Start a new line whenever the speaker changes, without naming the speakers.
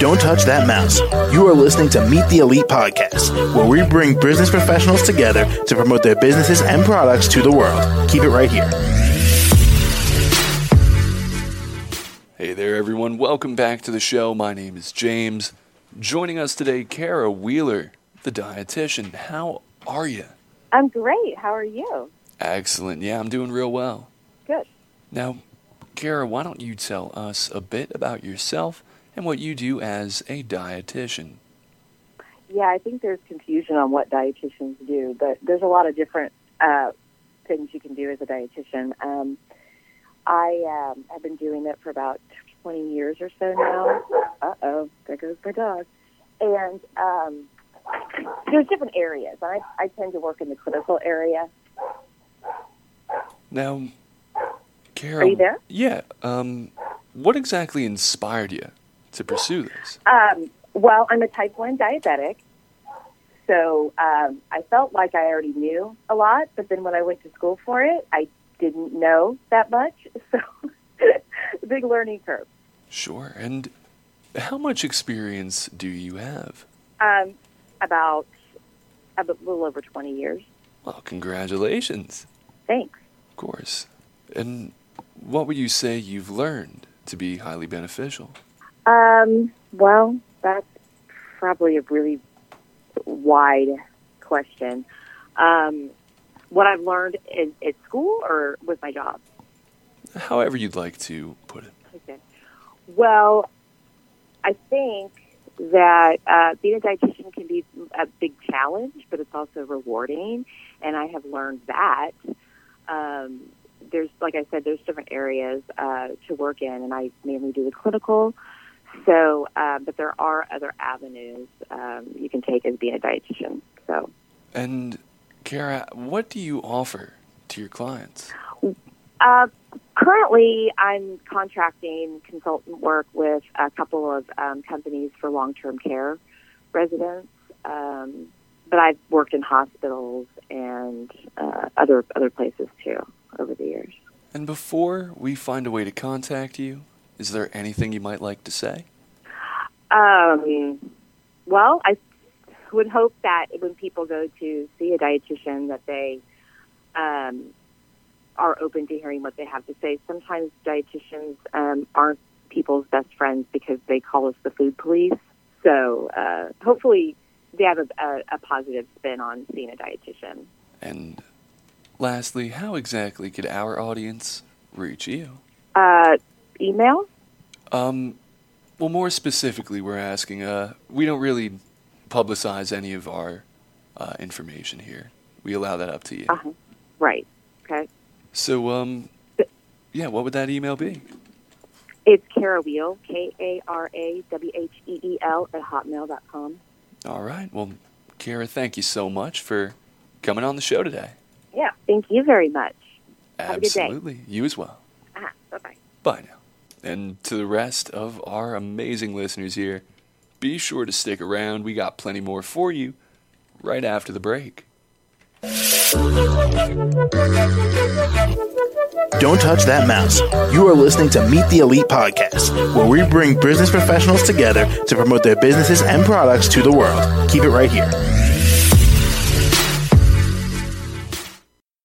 Don't touch that mouse. You are listening to Meet the Elite Podcast, where we bring business professionals together to promote their businesses and products to the world. Keep it right here.
Hey there, everyone. Welcome back to the show. My name is James. Joining us today, Kara Wheeler, the dietitian. How are you?
I'm great. How are you?
Excellent. Yeah, I'm doing real well.
Good.
Now, Kara, why don't you tell us a bit about yourself and what you do as a dietitian?
Yeah, I think there's confusion on what dietitians do, but there's a lot of different uh, things you can do as a dietitian. Um, I um, have been doing it for about 20 years or so now. Uh oh, there goes my dog. And um, there's different areas. I, I tend to work in the clinical area.
Now, Kara.
Are you there?
Yeah. Um, what exactly inspired you to pursue this?
Um, well, I'm a type 1 diabetic. So um, I felt like I already knew a lot, but then when I went to school for it, I didn't know that much. So, big learning curve.
Sure. And how much experience do you have?
Um, about a little over 20 years.
Well, congratulations.
Thanks.
Of course. And what would you say you've learned to be highly beneficial?
Um, well, that's probably a really wide question. Um, what I've learned in, at school or with my job?
However, you'd like to put it.
Okay. Well, I think that uh, being a dietitian can be a big challenge, but it's also rewarding, and I have learned that. Um, there's, like I said, there's different areas uh, to work in, and I mainly do the clinical. So, uh, but there are other avenues um, you can take as being a dietitian. So,
And Kara, what do you offer to your clients?
uh, currently, I'm contracting consultant work with a couple of um, companies for long-term care residents. Um, but I've worked in hospitals and uh, other other places too over the years.
And before we find a way to contact you, is there anything you might like to say?
Um, well, I would hope that when people go to see a dietitian, that they um, are open to hearing what they have to say. Sometimes dietitians um, aren't people's best friends because they call us the food police. So uh, hopefully, they have a, a, a positive spin on seeing a dietitian.
And lastly, how exactly could our audience reach you?
Uh, email?
Um, well, more specifically, we're asking. Uh, we don't really publicize any of our uh, information here. We allow that up to you.
Uh-huh. Right. Okay.
So, um, yeah, what would that email be?
It's Kara Wheel, K A R A W H E E L, at hotmail.com.
All right. Well, Kara, thank you so much for coming on the show today.
Yeah. Thank you very much. Have a good day.
Absolutely. You as well.
Uh-huh. Bye bye.
Bye now. And to the rest of our amazing listeners here, be sure to stick around. We got plenty more for you right after the break.
Don't touch that mouse. You are listening to Meet the Elite Podcast, where we bring business professionals together to promote their businesses and products to the world. Keep it right here.